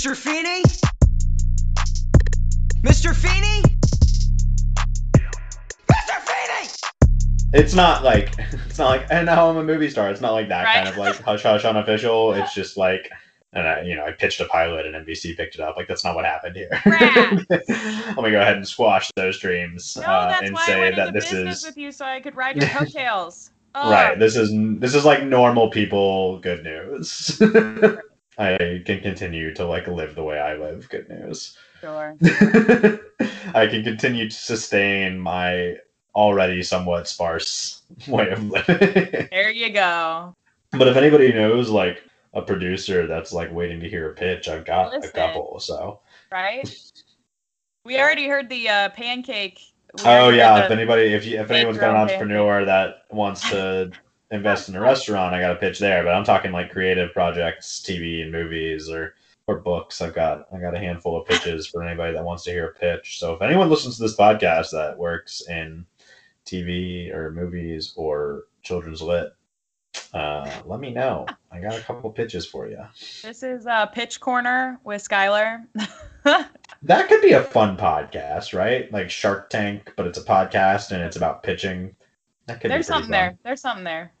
Mr. Feeny? Mr. Feeny? Mr. Feeny! It's not like it's not like and now I'm a movie star. It's not like that Right. kind of like hush hush unofficial. It's just like and I, you know, I pitched a pilot and NBC picked it up. Like that's not what happened here. Rad. Let me go ahead and squash those dreams No, uh, that's and why I say went that into this business is with you so I could ride your coattails. Ugh. right. This is this is like normal people good news. I can continue to like live the way I live. Good news. Sure. I can continue to sustain my already somewhat sparse way of living. There you go. but if anybody knows like a producer that's like waiting to hear a pitch, I've got Listen. a couple. So Right? We already heard the uh, pancake. we oh yeah, if anybody if you, if anyone's got an own pancake. entrepreneur that wants to invest in a restaurant, I got a pitch there. But I'm talking like creative projects, TV and movies or or books. I've got I got a handful of pitches for anybody that wants to hear a pitch. So if anyone listens to this podcast that works in TV or movies or children's lit, uh, let me know. I got a couple pitches for you. This is uh, Pitch Corner with Skylar. That could be a fun podcast, right? Like Shark Tank, but it's a podcast and it's about pitching. That could There's something fun. there. There's something there.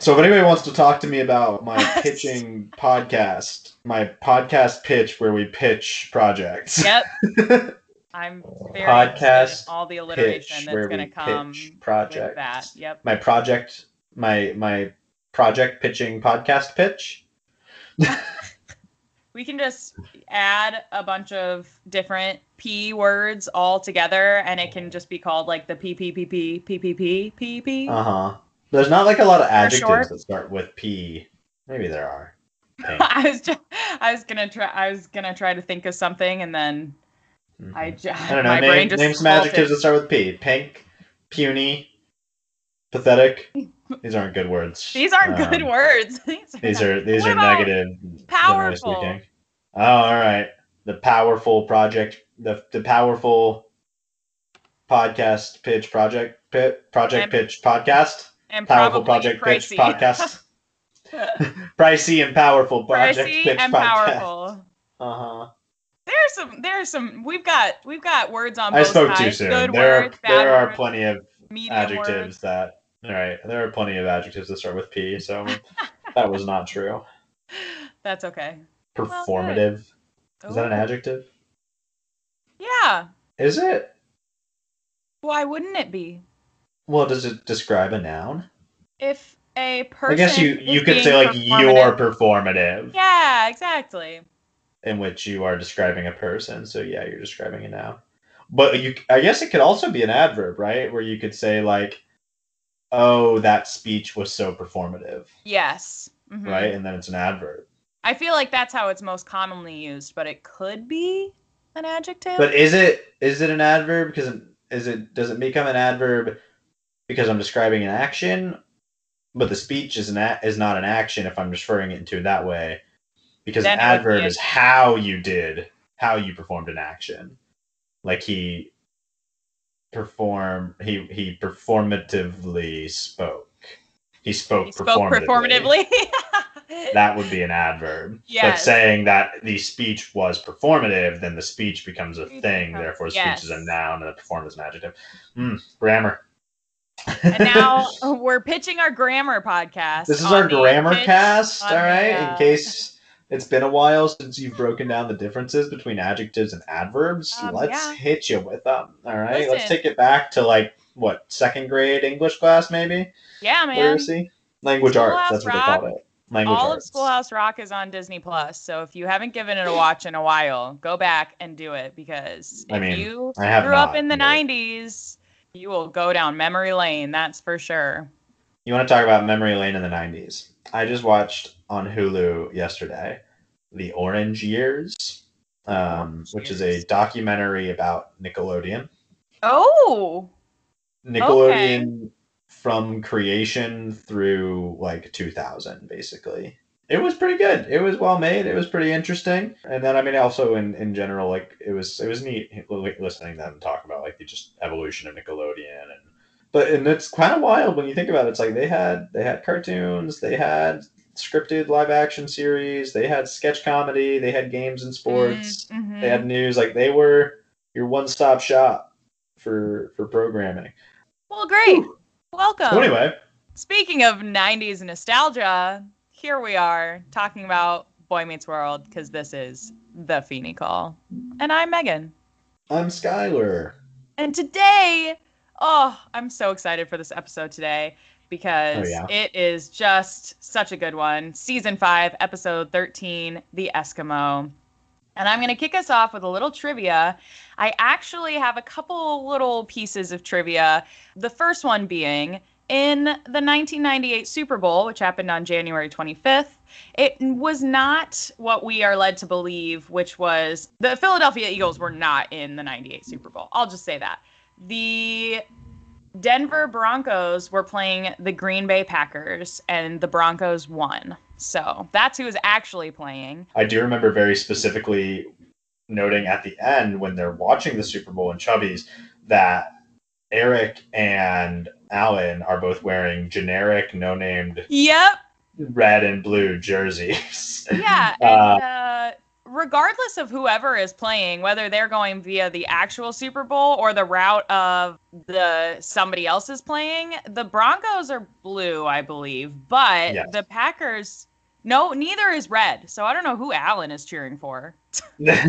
So if anybody wants to talk to me about my pitching podcast, my podcast pitch where we pitch projects. Yep. I'm very Podcast all the alliteration that's where going to we come projects. that. Yep. My project, my my project pitching podcast pitch. We can just add a bunch of different P words all together and it can just be called like the PPPP, PPP, PP. Uh huh. There's not like a lot of adjectives that start with P. Maybe there are. I was just, I was gonna try I was gonna try to think of something and then Mhm. I just I don't know. my Name, brain just name some adjectives that start with P. Pink, puny, pathetic. These aren't good words. These aren't Um, good words. These are, These are these are negative. powerful? speaking. Oh, all right. The powerful project. The the powerful podcast pitch project pit project pitch podcast. And Powerful project pitch pricey. podcast. Pricey and powerful project pricey pitch and podcast. powerful. Uh huh. There's some there's some we've got we've got words on I both spoke too soon. Good there words, are there are plenty of adjectives words. that all right there are plenty of adjectives that start with p so that was not true That's okay. performative is that an adjective Yeah. is it Why wouldn't it be? Well does it describe a noun? If a person i guess you you could say like you're performative. Yeah, exactly. in which you are describing a person so yeah you're describing a noun. But you i guess it could also be an adverb right? Where you could say like oh that speech was so performative. Yes. Mhm. right? And then it's an adverb. I feel like that's how it's most commonly used, but it could be an adjective. But is it is it an adverb? Because is it does it become an adverb because I'm describing an action, but the speech is an a, is not an action if I'm referring it into it that way, because Then an it would be adverb is how you did how you performed an action, like he perform he he performatively spoke. He spoke, he spoke performatively. performatively. That would be an adverb. But saying that the speech was performative, then the speech becomes a thing. Therefore, speech is a noun and the perform is an adjective. Mm, grammar. And now we're pitching our grammar podcast. this is our grammar cast. all right? The, uh, In case it's been a while since you've broken down the differences between adjectives and adverbs, Um, let's yeah. hit you with them. All right. Let's take it back to like what second grade English class, maybe Yeah, man. literacy, language arts. That's what Rock. they called it. Language All arts. of Schoolhouse Rock is on Disney Plus, so if you haven't given it a watch in a while, go back and do it because if I mean, you grew up in the but- '90s, you will go down memory lane. That's for sure. You want to talk about memory lane in the 90s? I just watched on Hulu yesterday The Orange Years, um, which is a documentary about Nickelodeon. Oh, Nickelodeon from creation through like 2000, basically. It was pretty good. It was well made. It was pretty interesting. And then, I mean, also in, in general, like it was it was neat listening to them talk about like the just evolution of Nickelodeon and but and it's kind of wild when you think about it. It's like they had they had cartoons, they had scripted live action series. They had sketch comedy. They had games and sports. Mhm. They had news. Like they were your one stop shop for for programming. Well, great. Welcome. So anyway, Speaking of 90s nostalgia, here we are talking about Boy Meets World because this is the Feeny Call. And I'm Meghan. I'm Skylar. And today, oh, I'm so excited for this episode today because Oh, yeah. it is just such a good one. Season 5, episode 13, The Eskimo. And I'm going to kick us off with a little trivia. I actually have a couple little pieces of trivia. The first one being in the 1998 Super Bowl, which happened on January 25th, it was not what we are led to believe, which was the Philadelphia Eagles were not in the 98 Super Bowl. I'll just say that. The Denver Broncos were playing the Green Bay Packers, and the Broncos won. So that's who was actually playing. I do remember very specifically noting at the end when they're watching the Super Bowl in Chubby's that Eric and Alan are both wearing generic, no named Yep. red and blue jerseys. Yeah. And uh, regardless of whoever is playing, whether they're going via the actual Super Bowl or the route of the somebody else is playing, the Broncos are blue, I believe, but Yes. the Packers. No, neither is red. So I don't know who Alan is cheering for.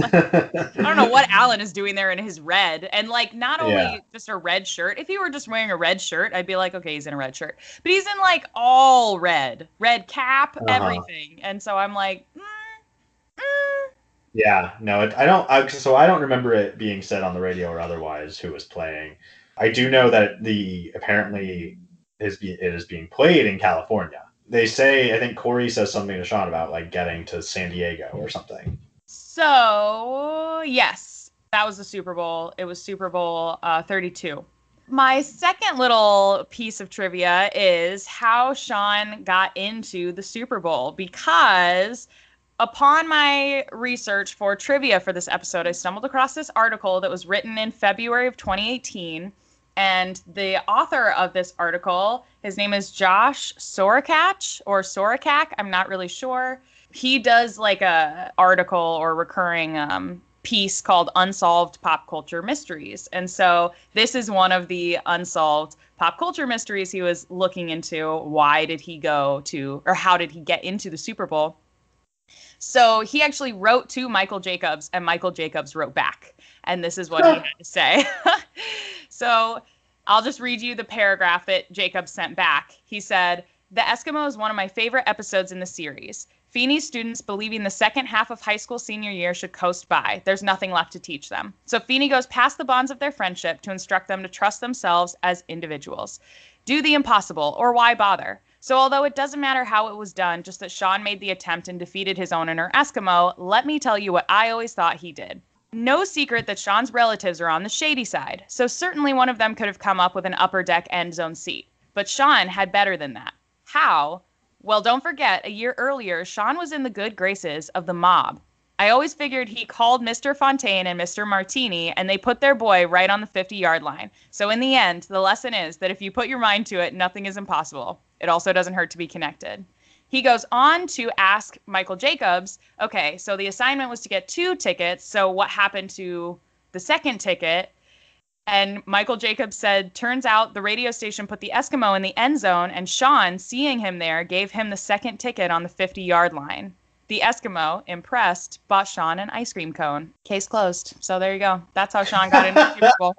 I I don't know what Alan is doing there in his red. And like not only Yeah. just a red shirt. If he were just wearing a red shirt, I'd be like, okay, he's in a red shirt. But he's in like all red. Red cap, Uh-huh. everything. And so I'm like, mm, mm. Yeah, no, it, I don't. I, so I don't remember it being said on the radio or otherwise who was playing. I do know that the apparently is it is being played in California. They say I think Corey says something to Shawn about like getting to San Diego or something. So, yes, that was the Super Bowl. It was Super Bowl uh, 32. My second little piece of trivia is how Shawn got into the Super Bowl because upon my research for trivia for this episode, I stumbled across this article that was written in February of 2018. And the author of this article, his name is Josh Sorakach or Sorakak. I'm not really sure. He does like a article or recurring um, piece called unsolved pop culture mysteries. And so this is one of the unsolved pop culture mysteries he was looking into. Why did he go to or how did he get into the super bowl? So he actually wrote to michael jacobs and michael jacobs wrote back and this is what he had to say so i'll just read you the paragraph that Jacob sent back he said the eskimo is one of my favorite episodes in the series Feeny students believing the second half of high school senior year should coast by. There's nothing left to teach them. So Feeny goes past the bonds of their friendship to instruct them to trust themselves as individuals. Do the impossible, or why bother? So, although it doesn't matter how it was done, just that Shawn made the attempt and defeated his own inner Eskimo, let me tell you what I always thought he did. No secret that Shawn's relatives are on the shady side, so certainly one of them could have come up with an upper deck end zone seat. But Shawn had better than that. How? Well, don't forget, a year earlier, Shawn was in the good graces of the mob. I always figured he called Mr. Fontaine and Mr. Martini, and they put their boy right on the 50 yard line. So, in the end, the lesson is that if you put your mind to it, nothing is impossible. It also doesn't hurt to be connected. He goes on to ask Michael Jacobs, okay, so the assignment was to get two tickets. So, what happened to the second ticket? And Michael Jacobs said, turns out the radio station put the Eskimo in the end zone, and Shawn, seeing him there, gave him the second ticket on the 50 yard line. The Eskimo, impressed, bought Shawn an ice cream cone. Case closed. So there you go. That's how Shawn got into Super Bowl.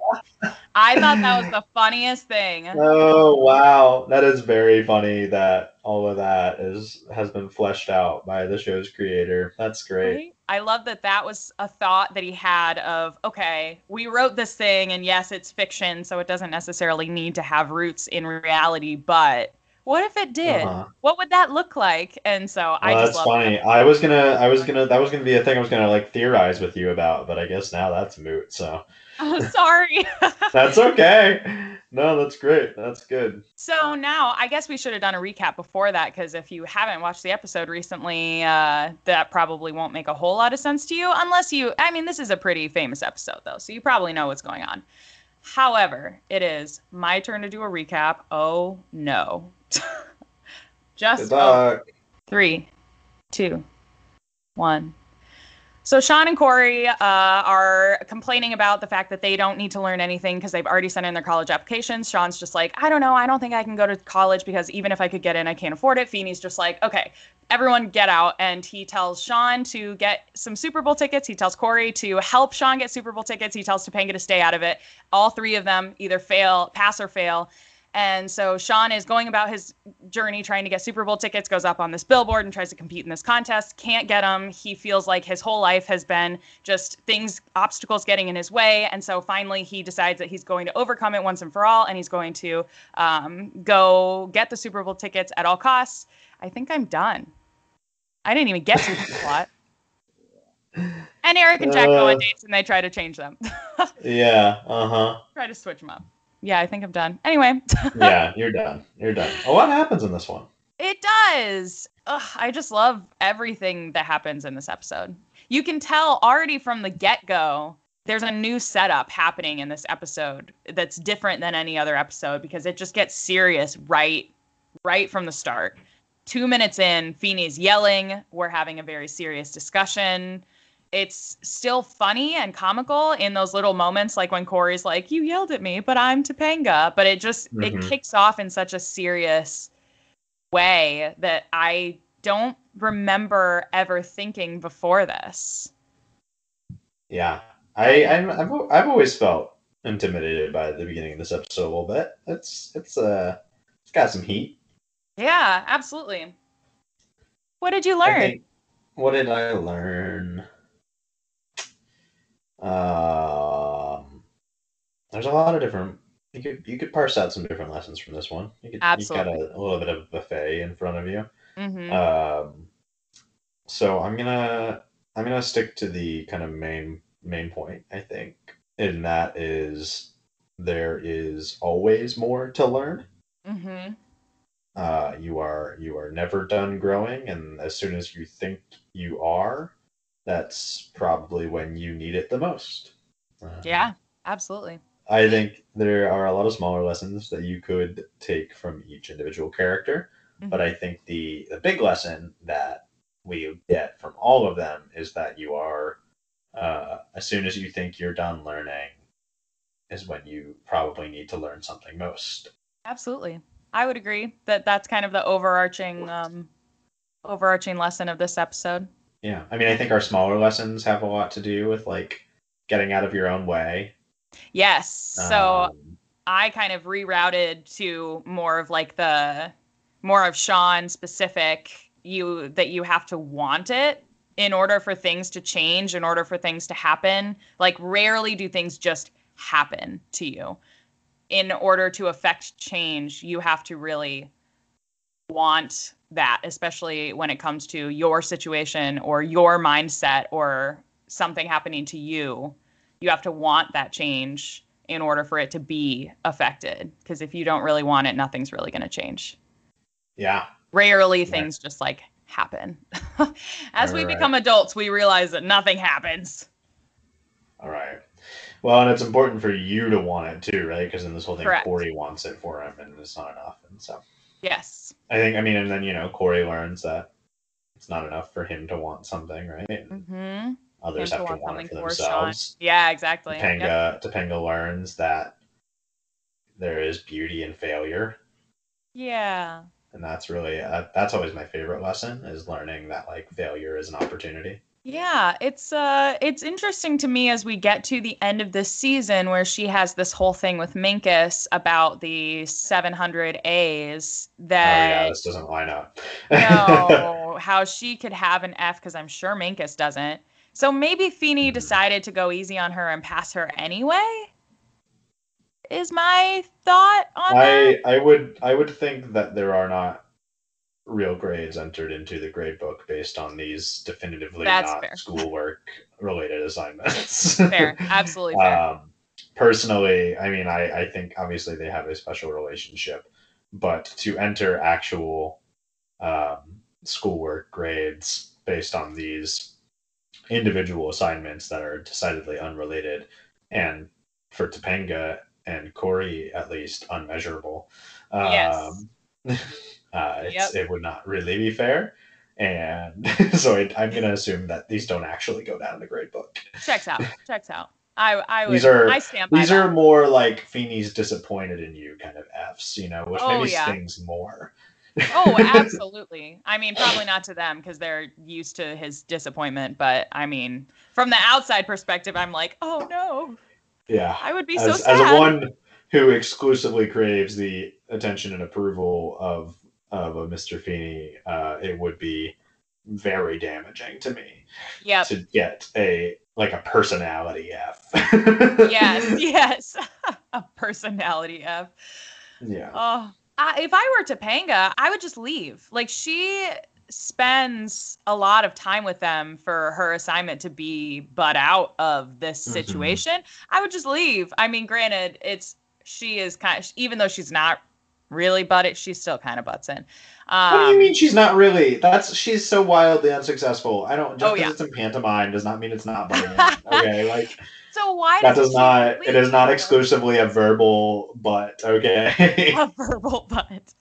I thought that was the funniest thing. Oh wow, that is very funny that all of that is has been fleshed out by the show's creator. That's great. Right? I love that that was a thought that he had of, okay, we wrote this thing, and yes, it's fiction, so it doesn't necessarily need to have roots in reality, but what if it did? Uh-huh. What would that look like? And so I Well, just that's funny. I was gonna, I was gonna, that was gonna be a thing I was gonna like theorize with you about, but I guess now that's moot. So that. Sorry. that's okay. No, that's great. That's good. So now I guess we should have done a recap before that because if you haven't watched the episode recently, uh, that probably won't make a whole lot of sense to you unless you. I mean, this is a pretty famous episode though, so you probably know what's going on. However, it is my turn to do a recap. Oh no. Just oh, three, two, one. So Shawn and Corey uh, are complaining about the fact that they don't need to learn anything because they've already sent in their college applications. Shawn's just like, I don't know, I don't think I can go to college because even if I could get in, I can't afford it. Feeny's just like, okay, everyone get out. And he tells Shawn to get some Super Bowl tickets. He tells Corey to help Shawn get Super Bowl tickets. He tells Topanga to stay out of it. All three of them either fail, pass or fail. And so Shawn is going about his journey trying to get Super Bowl tickets, goes up on this billboard and tries to compete in this contest, can't get them. He feels like his whole life has been just things, obstacles getting in his way. And so finally he decides that he's going to overcome it once and for all and he's going to um, go get the Super Bowl tickets at all costs. I think I'm done. I didn't even get to the plot. And Eric and Jack go on Uh. dates and they try to change them, Yeah. Uh huh. try to switch them up. Yeah, I think I'm done. Anyway. Yeah. You're done. You're done. A lot happens in this one. It does. Ugh, I just love everything that happens in this episode. You can tell already from the get go, there's a new setup happening in this episode that's different than any other episode because it just gets serious right, right from the start. Two minutes in, Feeny's yelling. We're having a very serious discussion. It's still funny and comical in those little moments, like when Corey's like, "You yelled at me, but I'm Topanga." But it just it Mhm. kicks off in such a serious way that I don't remember ever thinking before this. Yeah. I I'm, I've I've always felt intimidated by the beginning of this episode a little bit. It's it's uh it's got some heat. Yeah, absolutely. What did you learn? think- what did I learn? Um, there's a lot of different. You could you could parse out some different lessons from this one. You could Absolutely. you got a, a little bit of a buffet in front of you. hmm Um, so I'm gonna I'm gonna stick to the kind of main main point. I think, and that is there is always more to learn. hmm Uh, you are you are never done growing, and as soon as you think you are, that's probably when you need it the most. Uh, Yeah, absolutely. I think there are a lot of smaller lessons that you could take from each individual character, but I think the the big lesson that we get from all of them is that you are uh, as soon as you think you're done learning is when you probably need to learn something most. Absolutely. I would agree that that's kind of the overarching um overarching lesson of this episode. Yeah, I mean, I think our smaller lessons have a lot to do with like getting out of your own way. Yes. So Um, I kind of rerouted to more of like the more of Shawn specific you that you have to want it in order for things to change, in order for things to happen. Like rarely do things just happen to you. In order to affect change, you have to really want that, especially when it comes to your situation or your mindset or something happening to you. You have to want that change in order for it to be affected. Because if you don't really want it, nothing's really going to change. yeah, Rarely things just like happen. As we Right. become adults, we realize that nothing happens. all right. Well, and it's important for you to want it too, right? Because in this whole thing, Correct. Corey wants it for him, and it's not enough. And so Yes. I think, I mean, and then you know, Corey learns that it's not enough for him to want something, right? Mm-hmm. others Him have to want want it for themselves. Yeah, exactly. Topanga, Yep. Topanga learns that there is beauty in failure, Yeah. and that's really that, that's always my favorite lesson is learning that like failure is an opportunity. Yeah, it's uh it's interesting to me as we get to the end of this season where she has this whole thing with Minkus about the 700 A's that oh yeah, this doesn't line up. no, how she could have an F because I'm sure Minkus doesn't. So maybe Feeny Mhm. decided to go easy on her and pass her anyway. Is my thought on that? I I would I would think that there are not real grades entered into the grade book based on these definitively That's not fair. schoolwork related assignments. Fair, absolutely fair. um, personally, I mean, I, I think obviously they have a special relationship, but to enter actual um, schoolwork grades based on these individual assignments that are decidedly unrelated, and for Topanga and Corey at least unmeasurable, Yes. uh, it's, it would not really be fair. and so I, I'm going to assume that these don't actually go down in the grade book. Checks out. Checks out. I I would These are- I stand by These that. are more like Feeny's disappointed in you kind of Fs, you know, which Oh, maybe yeah. stings more. oh, absolutely. I mean, probably not to them because they're used to his disappointment. But I mean, from the outside perspective, I'm like, oh no, Yeah. I would be As, so as one who exclusively craves the attention and approval of of a Mr. Feeny, uh, it would be very damaging to me Yeah. to get a like a personality F. yes. Yes. a personality F. Yeah. Oh, I, if I were Topanga, I would just leave. Like she spends a lot of time with them for her assignment to be butt out of this Mhm. situation. I would just leave. I mean, granted, it's she is kind of even though she's not really butt it. she's still kind of butts in. Um, What do you mean she's not really? That's she's so wildly unsuccessful. I don't just Oh, because yeah. it's in pantomime does not mean it's not butting in. Okay, like So why that does not. It is not exclusively a verbal butt. Okay. a verbal butt.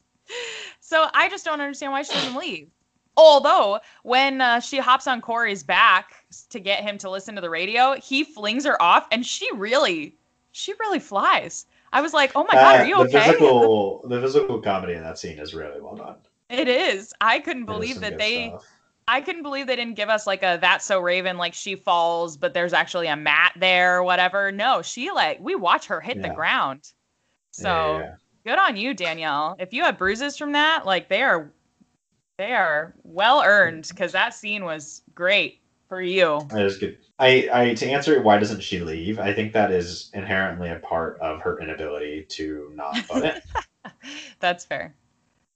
So I just don't understand why she doesn't leave. Although when uh, she hops on Corey's back to get him to listen to the radio, he flings her off, and she really, she really flies. I was like, "Oh my god, Uh, are you the okay?" physical the physical comedy in that scene is really well done. It is. I couldn't believe that they. stuff. I couldn't believe they didn't give us like a "That's So Raven," like she falls, but there's actually a mat there or whatever. No, she like we watch her hit the ground. So. Yeah, yeah, yeah. good on you danielle if you have bruises from that like they are they are well earned because that scene was great for you That is good. I, I to answer why doesn't she leave? I think that is inherently a part of her inability to not butt it. that's fair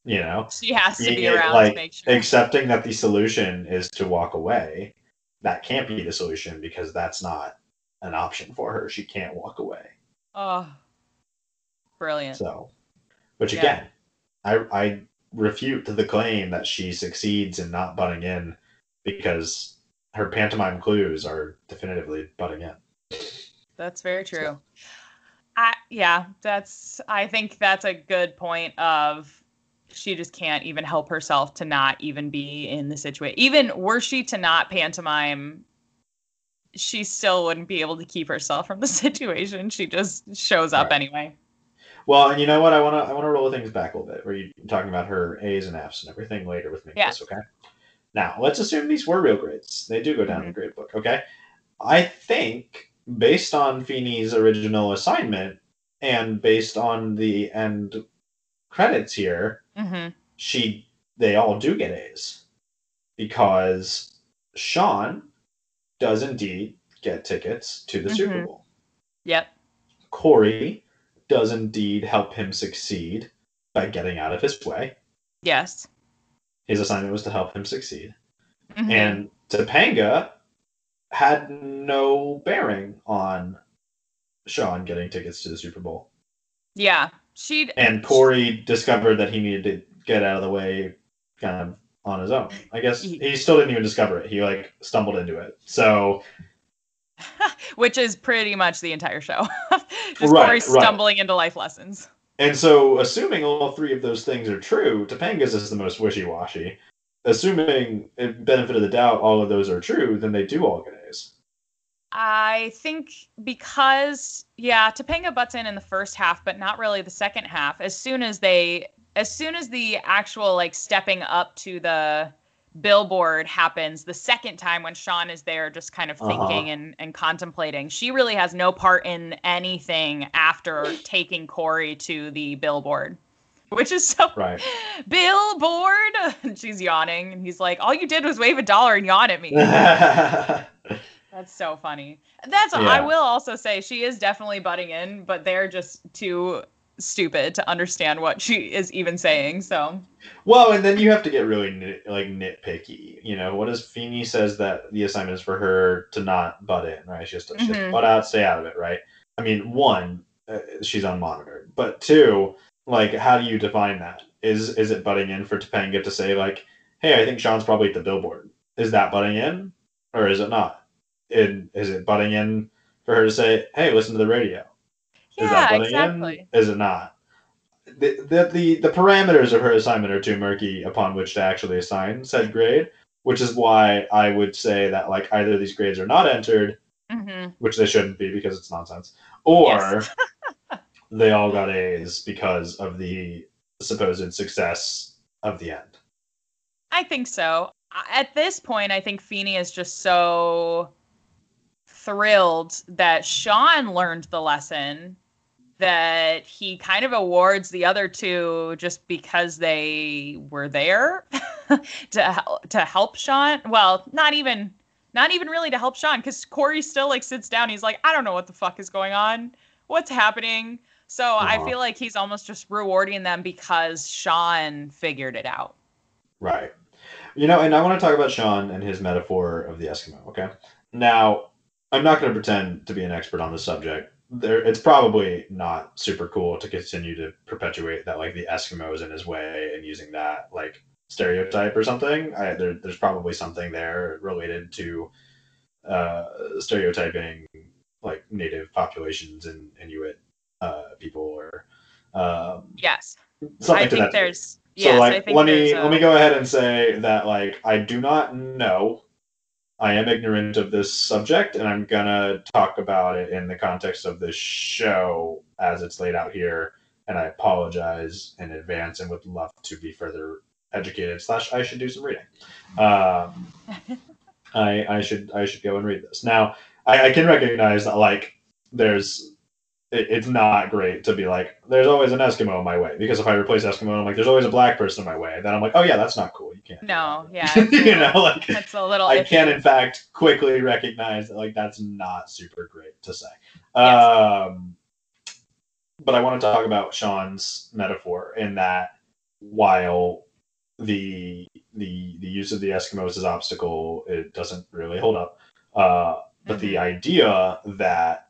You know, she has to be around like, to make sure accepting that the solution is to walk away. That can't be the solution because that's not an option for her. She can't walk away. oh brilliant So, which Yeah. again, I I refute the claim that she succeeds in not butting in because her pantomime clues are definitively butting in. that's very true I, yeah that's i think that's a good point of she just can't even help herself to not even be in the situation even were she to not pantomime she still wouldn't be able to keep herself from the situation she just shows up Right. anyway Well, and you know what? I want to I want to roll things back a little bit. Where you talking about her A's and F's and everything later with me. Yes. Okay. Now let's assume these were real grades. They do go down in the Mm-hmm. grade book. Okay. I think based on Feeny's original assignment and based on the end credits here, hmm she they all do get A's because Shawn does indeed get tickets to the Super Mhm. Bowl. Yep. Corey does indeed help him succeed by getting out of his way. Yes. His assignment was to help him succeed. Mhm. And Topanga had no bearing on Shawn getting tickets to the Super Bowl. yeah, she And Corey discovered that he needed to get out of the way kind of on his own. I guess He- still didn't even discover it. He like stumbled into it. So which is pretty much the entire show. Just Right, Corey right. stumbling into life lessons. And so, assuming all three of those things are true, Topanga's is the most wishy washy. Assuming, in benefit of the doubt, all of those are true, then they do all get A's. I think because yeah, Topanga butts in in the first half, but not really the second half. As soon as they, as soon as the actual like stepping up to the billboard happens, the second time when Shawn is there, just kind of Uh-huh. thinking and and contemplating, she really has no part in anything after taking Corey to the billboard, which is so Right. billboard. And she's yawning, and he's like, "All you did was wave a dollar and yawn at me." That's so funny. That's I will also say she is definitely butting in, but they're just too stupid to understand what she is even saying. So Well, and then you have to get really nit, like nitpicky. You know, what if Feeny says that the assignment is for her to not butt in, right? She has to, she has to Mhm. butt out, stay out of it, right? I mean, one, uh, she's unmonitored, but two, like, how do you define that? Is is it butting in for Topanga to say like, "Hey, I think Shawn's probably at the billboard"? Is that butting in, or is it not? And is it butting in for her to say, "Hey, listen to the radio"? Is yeah, that butting exactly. in? Is it not? the, the the the parameters of her assignment are too murky upon which to actually assign said grade, which is why I would say that like either these grades are not entered, hmm which they shouldn't be because it's nonsense, or Yes. they all got A's because of the supposed success of the end. I think so. At this point, I think Feeny is just so thrilled that Shawn learned the lesson that he kind of awards the other two just because they were there to hel- to help Shawn. Well, not even not even really to help Shawn because Corey still like sits down. He's like, I don't know what the fuck is going on. What's happening? So I Uh-huh. feel like he's almost just rewarding them because Shawn figured it out. Right. You know, and I want to talk about Shawn and his metaphor of the Eskimo. Okay. Now, I'm not going to pretend to be an expert on the subject. There, it's probably not super cool to continue to perpetuate that, like the Eskimo is in his way and using that like stereotype or something. I, there, there's probably something there related to uh, stereotyping like native populations and Inuit uh, people or um, Yes. something I to think that there's So yes, like I think let me there's let me go ahead and say that like I do not know. I am ignorant of this subject and I'm gonna talk about it in the context of this show as it's laid out here. And I apologize in advance and would love to be further educated. Slash, I should do some reading. Um, I I should I should go and read this now. I, I can recognize that like there's it, it's not great to be like there's always an Eskimo in my way because if I replace Eskimo, I'm like there's always a black person in my way. Then I'm like oh yeah that's not cool. You can't. No, yeah, you know like That's a little. I iffy. can in fact quickly recognize that like that's not super great to say. Yes. Um, but I want to talk about Shawn's metaphor in that while the the the use of the Eskimos as obstacle it doesn't really hold up. Uh, but the Mhm. idea that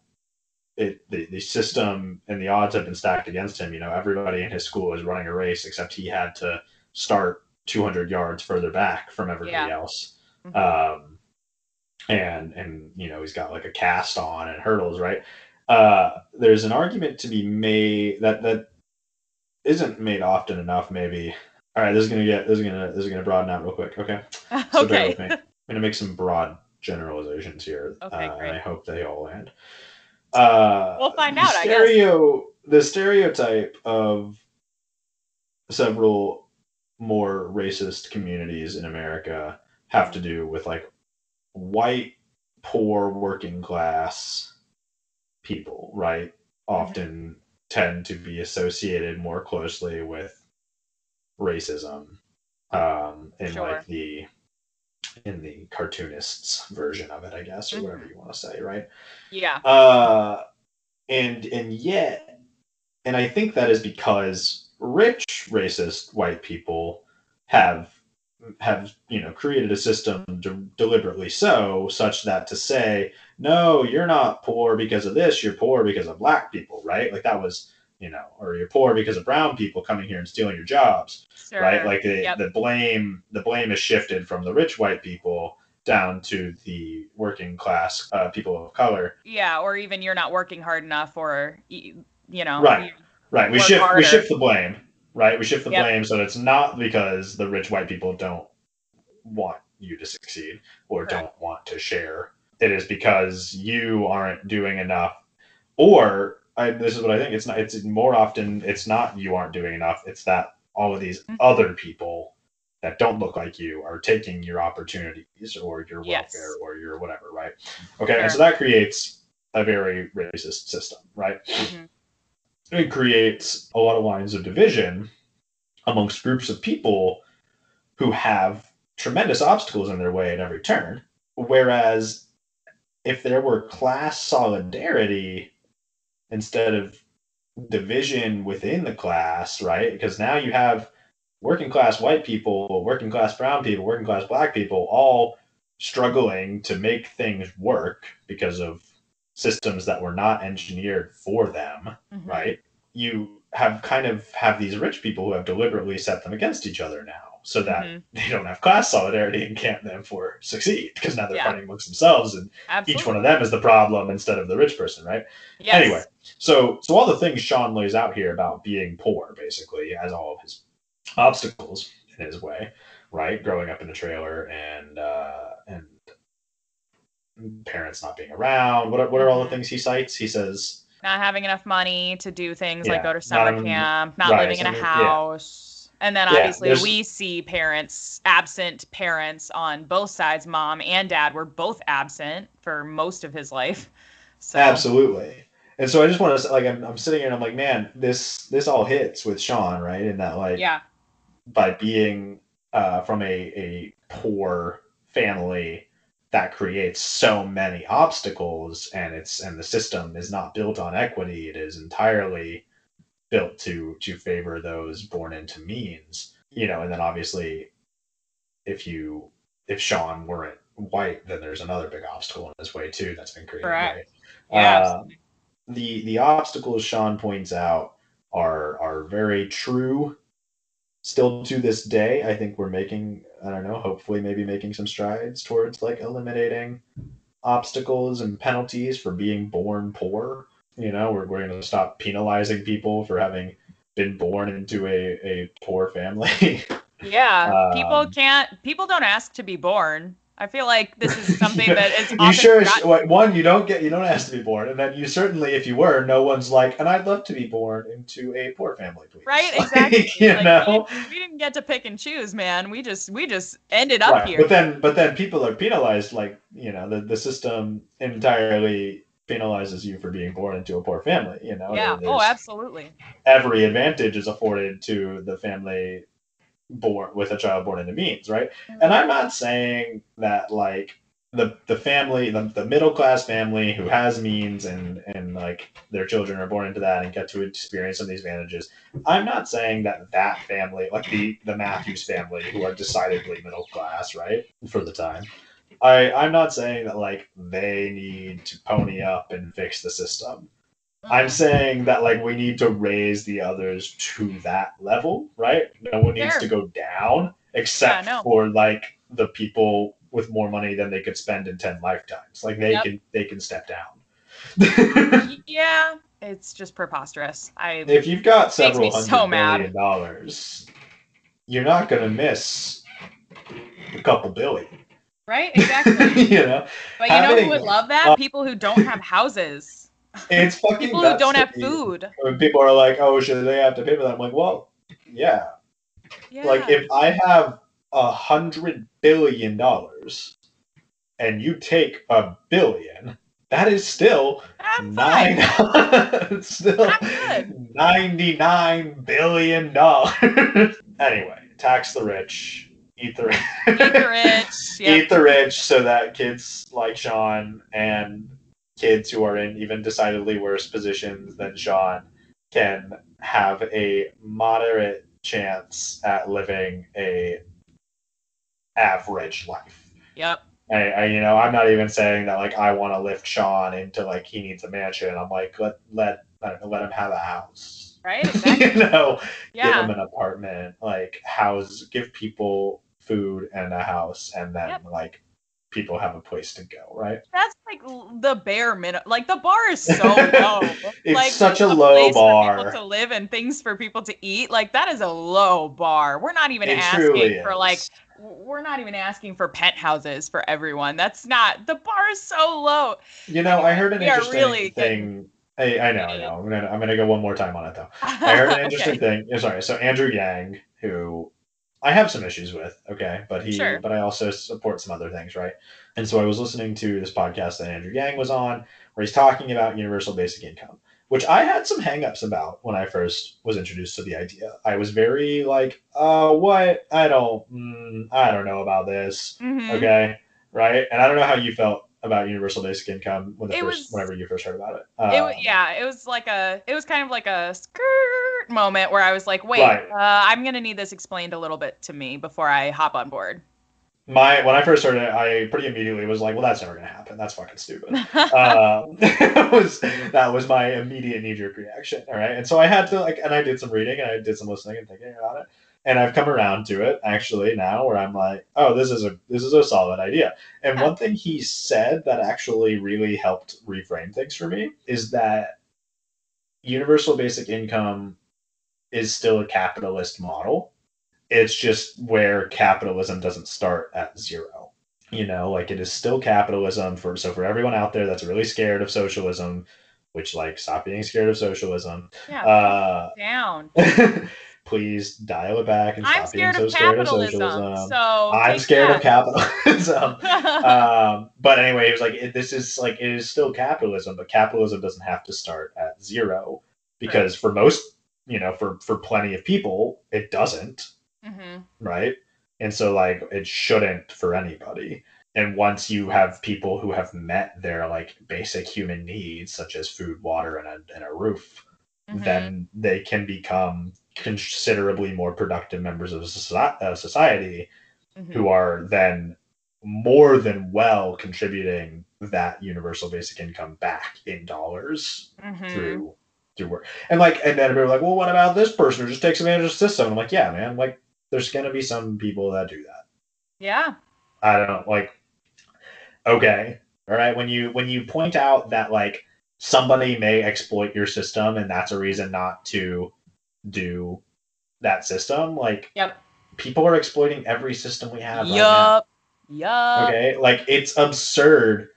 it the, the system and the odds have been stacked against him. You know, everybody in his school is running a race except he had to start 200 yards further back from everybody Yeah. else. Mhm. Um, and and you know he's got like a cast on and hurdles, right? Uh, there's an argument to be made that that isn't made often enough, maybe. All right, this is gonna get this is gonna this is gonna broaden out real quick. Okay. So bear okay. with me. I'm going to make some broad generalizations here. Okay, uh. And I hope they all land. Uh, We'll find out, I guess. Stereo, The stereotype of several more racist communities in America have to do with like white, poor, working class people, right? Mm-hmm. Often tend to be associated more closely with racism um, in Sure. like the in the cartoonists version of it, I guess, or Mhm. whatever you want to say, right? Yeah. Uh, and and yet, and I think that is because rich racist white people have have you know created a system de- deliberately so such that to say no you're not poor because of this you're poor because of black people right like that was you know or you're poor because of brown people coming here and stealing your jobs Sure. right? Like the, Yep. the blame the blame is shifted from the rich white people down to the working class uh, people of color. yeah, or even you're not working hard enough, or you know. Right. Right. We shift harder. we shift the blame. Right. We shift the Yep. blame so that it's not because the rich white people don't want you to succeed or Correct. don't want to share. It is because you aren't doing enough, or I, this is what I think. It's not. It's more often. It's not you aren't doing enough. It's that all of these Mhm. other people that don't look like you are taking your opportunities or your Yes. welfare or your whatever. Right. Okay. And so that creates a very racist system. Right Mhm. it creates a lot of lines of division amongst groups of people who have tremendous obstacles in their way at every turn. Whereas if there were class solidarity instead of division within the class, right? Because now you have working class white people, working class brown people, working class black people all struggling to make things work because of systems that were not engineered for them Mhm. right you have kind of have these rich people who have deliberately set them against each other now so that Mhm. they don't have class solidarity and can't therefore succeed because now they're Yeah. fighting amongst themselves and Absolutely. each one of them is the problem instead of the rich person right Yes. anyway So, so all the things Shawn lays out here about being poor, basically, has all of his obstacles in his way, right? Growing up in a trailer and uh, and parents not being around. What are, what are all the things he cites? He says, Not having enough money to do things Yeah, like go to summer having- camp, not right, living in a summer- yeah. house. And then Yeah, obviously we see parents, absent parents on both sides. Mom and dad were both absent for most of his life. So Absolutely. And so I just want to like I'm, I'm sitting here and I'm like, man, this this all hits with Shawn, right? In that like yeah, by being uh, from a, a poor family that creates so many obstacles and it's and the system is not built on equity it is entirely built to to favor those born into means you know and then obviously if you if shawn weren't white then there's another big obstacle in his way too that's been created Correct. right? yeah, Uh. The the obstacles Shawn points out are are very true. Still to this day, I think we're making I don't know, hopefully maybe making some strides towards like eliminating obstacles and penalties for being born poor. You know, we're we're gonna stop penalizing people for having been born into a, a poor family. yeah. people um, can't. People don't ask to be born. I feel like this is something that is you sure one you don't get you don't ask to be born and then you certainly if you were no one's like and i'd love to be born into a poor family please Right, Like, exactly. you Like, know we, we didn't get to pick and choose, man. We just we just ended up Right, here. but then but then people are penalized like you know the, the system entirely penalizes you for being born into a poor family you know yeah. Oh, absolutely. every advantage is afforded to the family born with a child born into means, right? Mm-hmm. And I'm not saying that like the the family, the, the middle class family who has means and and like their children are born into that and get to experience some of these advantages. I'm not saying that that family, like the the Matthews family, who are decidedly middle class, right, for the time. I I'm not saying that like they need to pony up and fix the system. I'm saying that like we need to raise the others to that level, right? No one needs to go down except Yeah, for like the people with more money than they could spend in 10 lifetimes. Like they Yep. can they can step down. Yeah, it's just preposterous. I if you've got several hundred so billion mad. dollars, you're not going to miss a couple billion, right exactly. you know? But you know who would love that? uh, People who don't have houses. It's fucking People who don't have food. When people are like, "Oh, should they have to pay for that?" I'm like, "Well, yeah, Yeah. Like if I have a hundred billion dollars and you take a billion, that is still I'm nine still ninety-nine billion dollars. anyway, tax the rich, eat the rich. Eat the rich. Yep. Eat the rich so that kids like Shawn and kids who are in even decidedly worse positions than Shawn can have a moderate chance at living a average life. Yep. I, I you know I'm not even saying that like I want to lift Shawn into like he needs a mansion. I'm like let let I don't know, let him have a house. Right. Exactly. you know, give Yeah. them an apartment, like house, give people food and a house, and then Yep. like people have a place to go, right? That's like the bare minimum. Like the bar is so low. It's like such a a low place for bar. people to live and things for people to eat. Like that is a low bar. We're not even It asking for like we're not even asking for penthouses for everyone. That's not the bar is so low. You know, I heard an interesting really thing. I, I know, I know. I'm gonna I'm gonna go one more time on it though. I heard an interesting Okay. thing. Eh, sorry, so Andrew Yang, who I have some issues with, okay, but he, Sure. but I also support some other things, right? And so I was listening to this podcast that Andrew Yang was on, where he's talking about universal basic income, which I had some hangups about when I first was introduced to the idea. I was very like, uh, what? I don't, mm, I don't know about this, Mhm. okay, right? And I don't know how you felt about universal basic income when the It first, was- whenever you first heard about it. It Um, yeah, it was like a, it was kind of like a skirt moment where I was like, wait, Right. uh, I'm gonna need this explained a little bit to me before I hop on board. my when I first heard it, I pretty immediately was like, "Well, that's never gonna happen. That's fucking stupid." that was that was my immediate knee jerk reaction. All right, and so I had to like, and I did some reading and I did some listening and thinking about it, and I've come around to it actually now, where I'm like, "Oh, this is a this is a solid idea." And one thing he said that actually really helped reframe things for me is that universal basic income is still a capitalist model. It's just where capitalism doesn't start at zero. You know, like it is still capitalism for so for everyone out there that's really scared of socialism, which like stop being scared of socialism. Yeah. Uh down. please dial it back and I'm stop being so scared of socialism. So I'm scared of capitalism. um, but anyway, it was like it, this is like it is still capitalism, but capitalism doesn't have to start at zero because for most, you know, for for plenty of people, it doesn't, Mhm. right? And so like it shouldn't for anybody. And once you have people who have met their like basic human needs, such as food, water, and a, and a roof, Mhm. then they can become considerably more productive members of soci- society Mhm. who are then more than well contributing that universal basic income back in dollars Mhm. through through work. And like and then everybody like, well, what about this person who just takes advantage of the system? I'm like, yeah, man, like there's gonna be some people that do that. Yeah. I don't like okay. All right. When you when you point out that like somebody may exploit your system and that's a reason not to do that system, like Yep. people are exploiting every system we have right. Yup. Yup. Okay, like it's absurd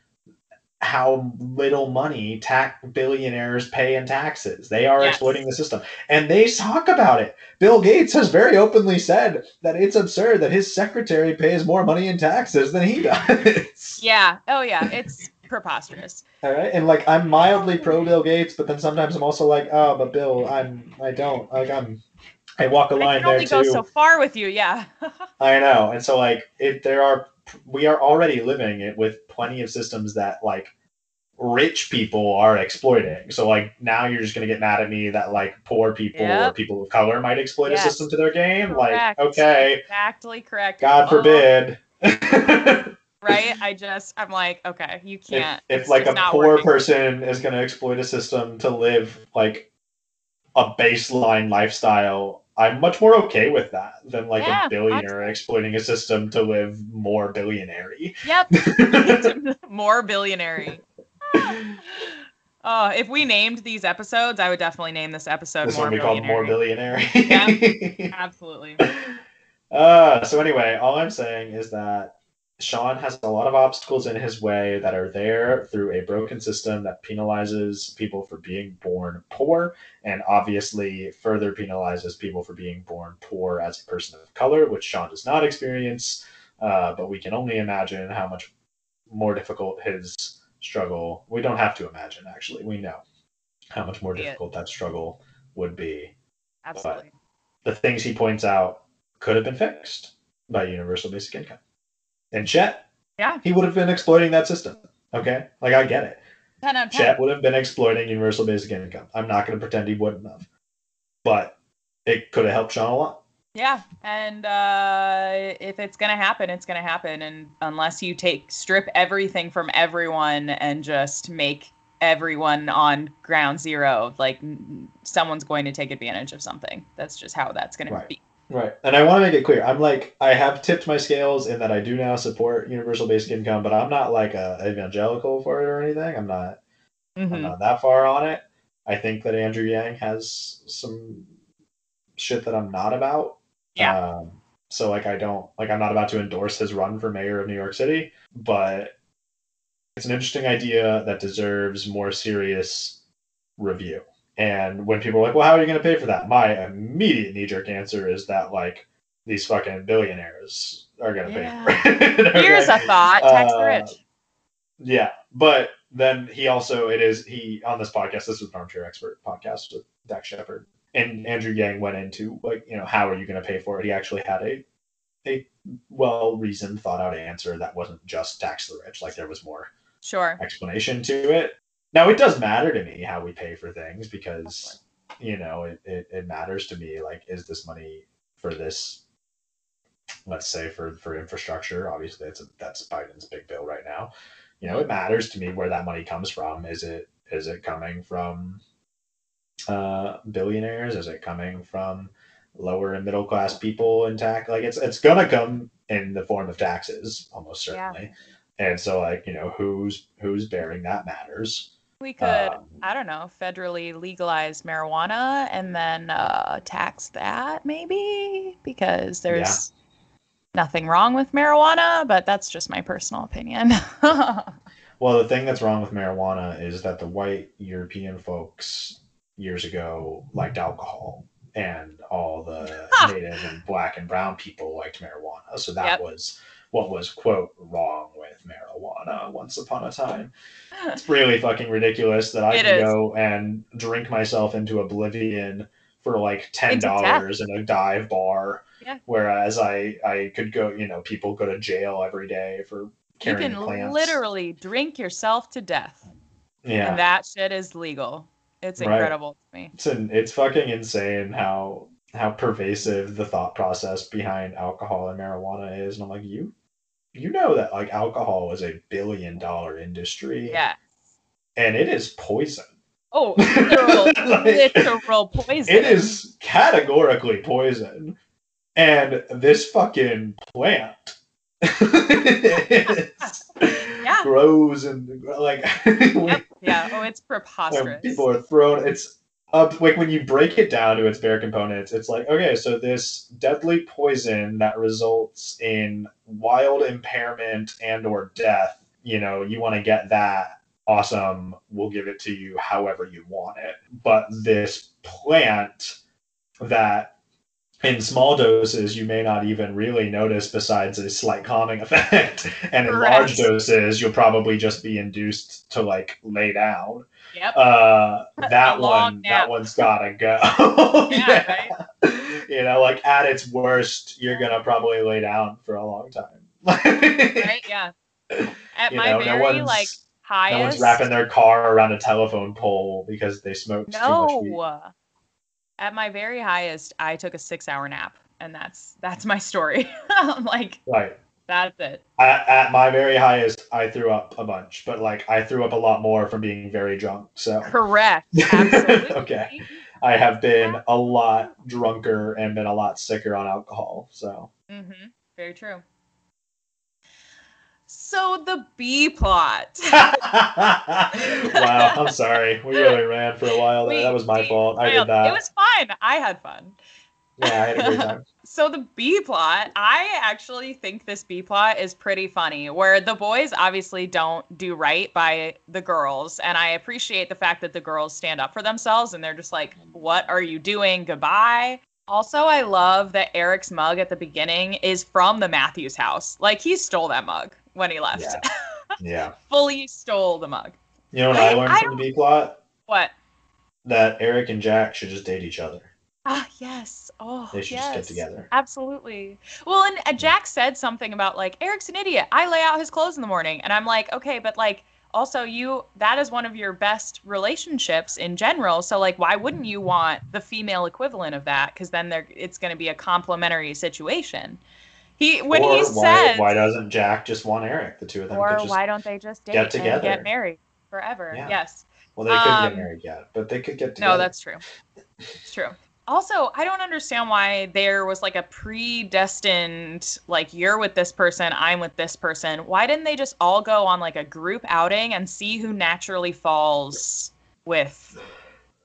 how little money tax billionaires pay in taxes. They are Yes. exploiting the system, and they talk about it. Bill Gates has very openly said that it's absurd that his secretary pays more money in taxes than he does. Yeah. Oh yeah. It's preposterous. All right, and like I'm mildly pro Bill Gates, but then sometimes I'm also like, oh, but Bill, I'm I don't like I'm I walk a line can only there go too. so far with you. Yeah. I know, and so like if there are, we are already living it with plenty of systems that like rich people are exploiting. So like now you're just gonna get mad at me that like poor people or people of color might exploit Yes. a system to their game. Correct. Like okay, Exactly correct. God forbid. Right. I just I'm like okay, you can't. if It's like a poor working. person is going to exploit a system to live like a baseline lifestyle i'm much more okay with that than like Yeah, a billionaire exploiting a system to live more billionaire Yep. More billionaire. Oh, if we named these episodes, I would definitely name this episode this more one we called more billionaire. billionaire Absolutely. uh, so anyway all i'm saying is that shawn has a lot of obstacles in his way that are there through a broken system that penalizes people for being born poor and obviously further penalizes people for being born poor as a person of color which shawn does not experience uh, but we can only imagine how much more difficult his struggle we don't have to imagine actually we know how much more difficult that struggle would be Absolutely. the things he points out could have been fixed by universal basic income. And Chet, Yeah. he would have been exploiting that system. Okay, like I get it. 10 out of 10. Chet would have been exploiting universal basic income. I'm not going to pretend he wouldn't have, but it could have helped Shawn a lot. Yeah, and uh, if it's gonna happen, it's gonna happen, and unless you take strip everything from everyone and just make everyone on ground zero, like someone's going to take advantage of something. That's just how that's gonna Right. be. Right, and I want to make it clear. I'm like I have tipped my scales in that I do now support universal basic income, but I'm not like a evangelical for it or anything. I'm not. I'm Mhm. not that far on it. I think that Andrew Yang has some shit that I'm not about. Yeah. Um, so like I don't like I'm not about to endorse his run for mayor of New York City, but it's an interesting idea that deserves more serious review. And when people are like, "Well, how are you going to pay for that?" My immediate knee jerk answer is that like these fucking billionaires are going to Yeah. pay for it. Here's a thought: tax the Uh, rich. Yeah, but then he also it is he on this podcast. This was an armchair expert podcast with Dax Shepard and Andrew Yang went into like you know how are you going to pay for it? He actually had a a well reasoned, thought out answer that wasn't just tax the rich. Like there was more Sure. explanation to it. Now it does matter to me how we pay for things because you know it, it, it matters to me like is this money for this let's say for for infrastructure? Obviously that's a, that's biden's big bill right now. You know it matters to me where that money comes from. Is it is it coming from uh billionaires? Is it coming from lower and middle class people in tax? Like it's it's gonna come in the form of taxes almost Yeah. certainly. And so like you know who's who's bearing that matters We could, Um, I don't know, federally legalize marijuana and then uh, tax that maybe because there's nothing wrong with marijuana, but that's just my personal opinion. Well, the thing that's wrong with marijuana is that the white European folks years ago liked alcohol, and all the native and black and brown people liked marijuana. So that Yep. was what was quote wrong with marijuana Uh, once upon a time. It's really fucking ridiculous that I It can is. go and drink myself into oblivion for like ten dollars in a dive bar. Yeah. Whereas I I could go, you know, people go to jail every day for you carrying can plants. literally drink yourself to death, yeah. and that shit is legal. It's Right. incredible to me. it's an, it's fucking insane how how pervasive the thought process behind alcohol and marijuana is and i'm like you you know that like alcohol is a billion dollar industry Yeah. and it is poison Oh, literal, Like, literal poison. it is categorically poison and this fucking plant Yeah. grows and like Yep. Yeah. Oh, it's preposterous. people are thrown it's up like when you break it down to its bare components it's like okay so this deadly poison that results in wild impairment and or death you know you want to get that awesome we'll give it to you however you want it. But this plant that in small doses you may not even really notice besides a slight calming effect and in large doses you'll probably just be induced to like lay down Yep. uh that one nap. that one's gotta go Yeah, you know like at its worst you're gonna probably lay down for a long time right. Yeah. At You my know, very one's- like no one's wrapping their car around a telephone pole because they smoked too much weed. At my very highest, I took a six-hour nap, and that's that's my story. Like, right that's it. at, at my very highest i threw up a bunch but like i threw up a lot more from being very drunk so Correct. Absolutely. Okay. i have been a lot drunker and been a lot sicker on alcohol so Mm-hmm. Very true. So the B plot. wow, I'm sorry. We really ran for a while. We- That was my we fault. I did that. It was fine. I had fun. Yeah, I had a great time. So the B plot, I actually think this B plot is pretty funny, where the boys obviously don't do right by the girls, and I appreciate the fact that the girls stand up for themselves and they're just like, "What are you doing? Goodbye." Also, I love that Eric's mug at the beginning is from the Matthews house. Like he stole that mug when he left. Yeah. Yeah. Fully stole the mug. You know what I, learned I from the B plot? What? That Eric and Jack should just date each other. Ah, yes. Oh, They should yes. just get together. Absolutely. Well, and uh, Jack said something about like Eric's an idiot. I lay out his clothes in the morning, and I'm like, okay, but like also you that is one of your best relationships in general. So like, why wouldn't you want the female equivalent of that? Because then there it's going to be a complementary situation. He when or he why, says, why doesn't Jack just want Eric? The two of them or could just why don't they just date get and together. get married forever? Yeah. Yes. well they couldn't um, get married yet, but they could get together. No, that's true. It's true. Also, I don't understand why there was like a predestined, like, you're with this person, I'm with this person. Why didn't they just all go on like a group outing and see who naturally falls with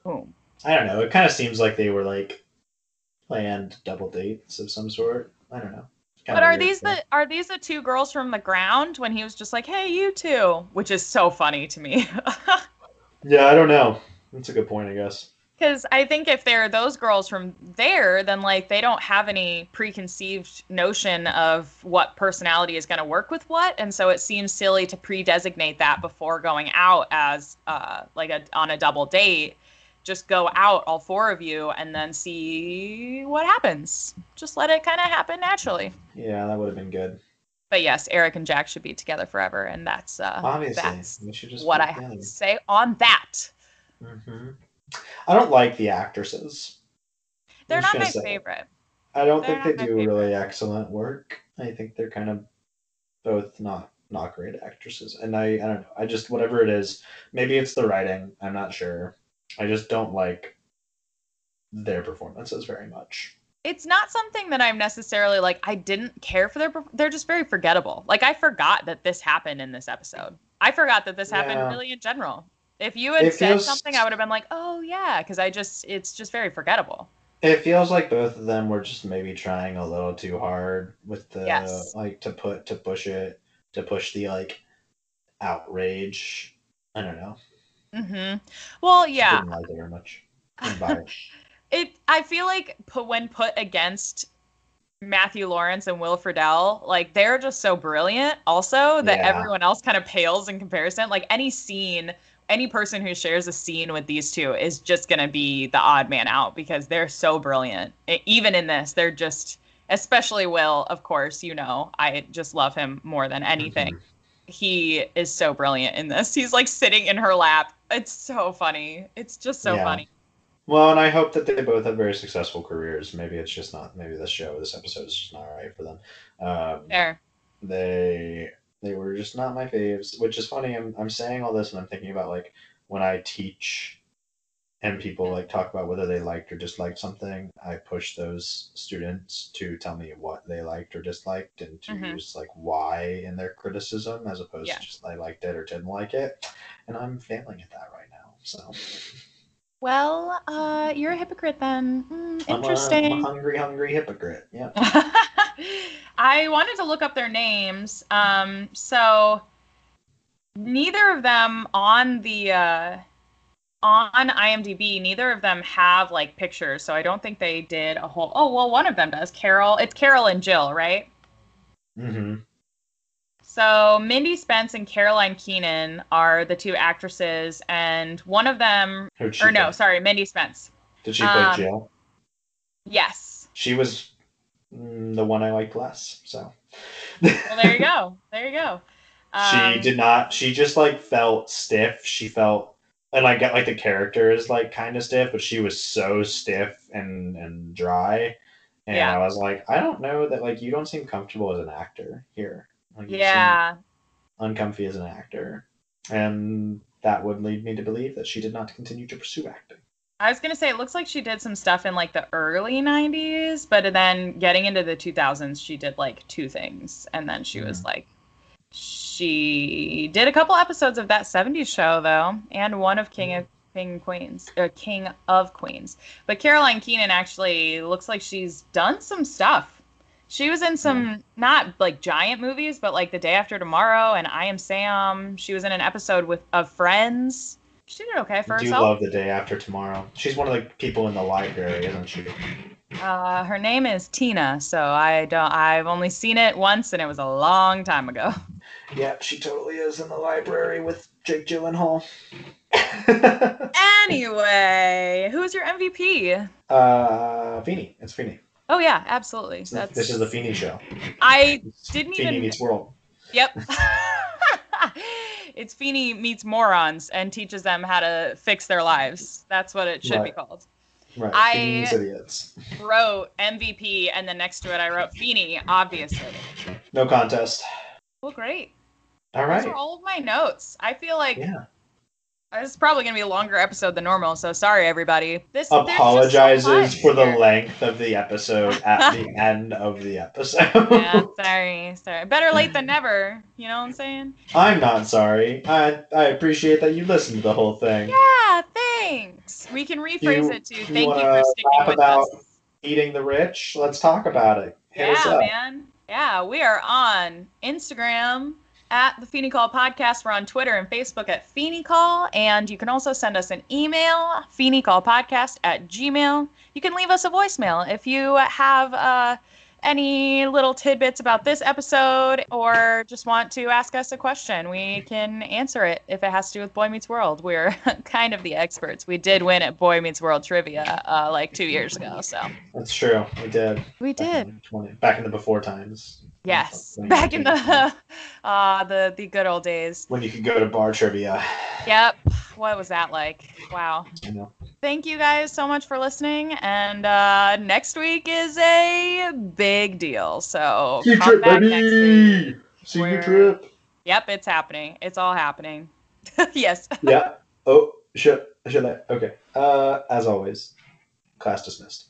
whom? I don't know. It kind of seems like they were like planned double dates of some sort. I don't know. But are these the are these the two girls from the ground when he was just like, "Hey, you two," which is so funny to me. Yeah, I don't know. That's a good point, I guess. Because I think if they're those girls from there, then like they don't have any preconceived notion of what personality is going to work with what, and so it seems silly to pre-designate that before going out as uh, like a on a double date. Just go out, all four of you, and then see what happens. Just let it kind of happen naturally. Yeah, that would have been good. But yes, Eric and Jack should be together forever, and that's uh, Obviously, that's we should just what I have to say on that. hmm I don't like the actresses. They're not my gonna say it. favorite. I don't They're think they do favorite. really excellent work. I think they're kind of both not not great actresses. And I I don't know. I just whatever it is, maybe it's the writing. I'm not sure. I just don't like their performances very much. it's not something that I'm necessarily like I didn't care for their they're just very forgettable. Like I forgot that this happened in this episode. I forgot that this happened really in general. If you had It said feels- something, I would have been like, "Oh yeah," because I just it's just very forgettable. It feels like both of them were just maybe trying a little too hard with the Yes. like to put to push it to push the like outrage. I don't know. Hmm Well, yeah, Didn't like it very much. It. it. I feel like put when put against Matthew Lawrence and Will Friedle, like they're just so brilliant. Also, that Yeah. everyone else kind of pales in comparison. Like any scene. Any person who shares a scene with these two is just gonna be the odd man out because they're so brilliant. E- even in this, they're just, especially Will, of course. You know, I just love him more than anything. Mm-hmm. he is so brilliant in this. He's like sitting in her lap. It's so funny. It's just so Yeah. funny. Well, and I hope that they both have very successful careers. Maybe it's just not. Maybe this show, this episode is just not right for them. Um, There. they they were just not my faves, which is funny. I'm I'm saying all this and I'm thinking about like when I teach and people like talk about whether they liked or disliked something, I push those students to tell me what they liked or disliked and to Mhm. use like why in their criticism as opposed Yeah. to just I liked it or didn't like it. And I'm failing at that right now. So Well, uh, you're a hypocrite then. Hmm, I'm a- I'm interesting. a hungry, hungry hypocrite. Yeah. I wanted to look up their names. Um, so neither of them on the uh, on IMDb, neither of them have like pictures. So I don't think they did a whole. Oh well, one of them does. Carol. It's Carol and Jill, right? Mm-hmm. So Mindy Spence and Caroline Keenan are the two actresses, and one of them, she or no, sorry, Mindy Spence. Did she play um, Jill? Yes. She was mm, the one I liked less. So. Well, there you go. There you go. she Um, did not. She just like felt stiff. She felt, and I get like the character is like kind of stiff, but she was so stiff and and dry. And Yeah. I was like, I don't know that like you don't seem comfortable as an actor here. Like, Yeah. uncomfy as an actor, and that would lead me to believe that she did not continue to pursue acting. I was gonna say it looks like she did some stuff in like the early '90s, but then getting into the 2000s, she did like two things, and then she was mm-hmm. like, she did a couple episodes of that '70s show though, and one of King of King Queens, uh, King of Queens. But Caroline Keenan actually looks like she's done some stuff. She was in some not like giant movies, but like The Day After Tomorrow and I Am Sam. She was in an episode with of Friends. She did okay for I do herself. love the day after tomorrow. She's one of the people in the library, isn't she? Uh, her name is Tina, so I don't. I've only seen it once, and it was a long time ago. Yeah, she totally is in the library with Jake Gyllenhaal. Anyway, who's your MVP? uh, Feeny. It's Feeny. Oh yeah, absolutely. The- That's This is the Feeny show. I Didn't Feeny even- meets world. yep. it's Feeny meets morons and teaches them how to fix their lives. That's what it should be called. Right. I- idiots. Wrote MVP, and then next to it I wrote Feeny, obviously. No contest. Well, great. All Those are all of my notes. I feel like Yeah. this is probably gonna be a longer episode than normal, so sorry everybody. This just so Apologizes for the length of the episode at the end of the episode. yeah, sorry, sorry. Better late than never. You know what I'm saying? I'm not sorry. I I appreciate that you listened to the whole thing. Yeah, thanks. We can rephrase You- it to you thank you for sticking with about- us. Eating the rich. Let's talk about it. Hit Yeah, man. Yeah, we are on Instagram at the Feeny Call Podcast. We're on Twitter and Facebook at Feeny Call. And you can also send us an email, feenycallpodcast at gmail. You can leave us a voicemail if you have uh, any little tidbits about this episode or just want to ask us a question. We can answer it if it has to do with Boy Meets World. We're kind of the experts. We did win at Boy Meets World trivia uh, like two years ago. So That's true. We did. we Back did. in, 20 back in the before times. Yes, back in the uh the the good old days. when you could go to bar trivia. Yep. What was that like? Wow. You know. Thank you guys so much for listening. And uh next week is a big deal. So come back next week. Senior We're- trip. Yep, it's happening. It's all happening. yes. yeah. Oh, should should I? Okay. Uh, as always, class dismissed.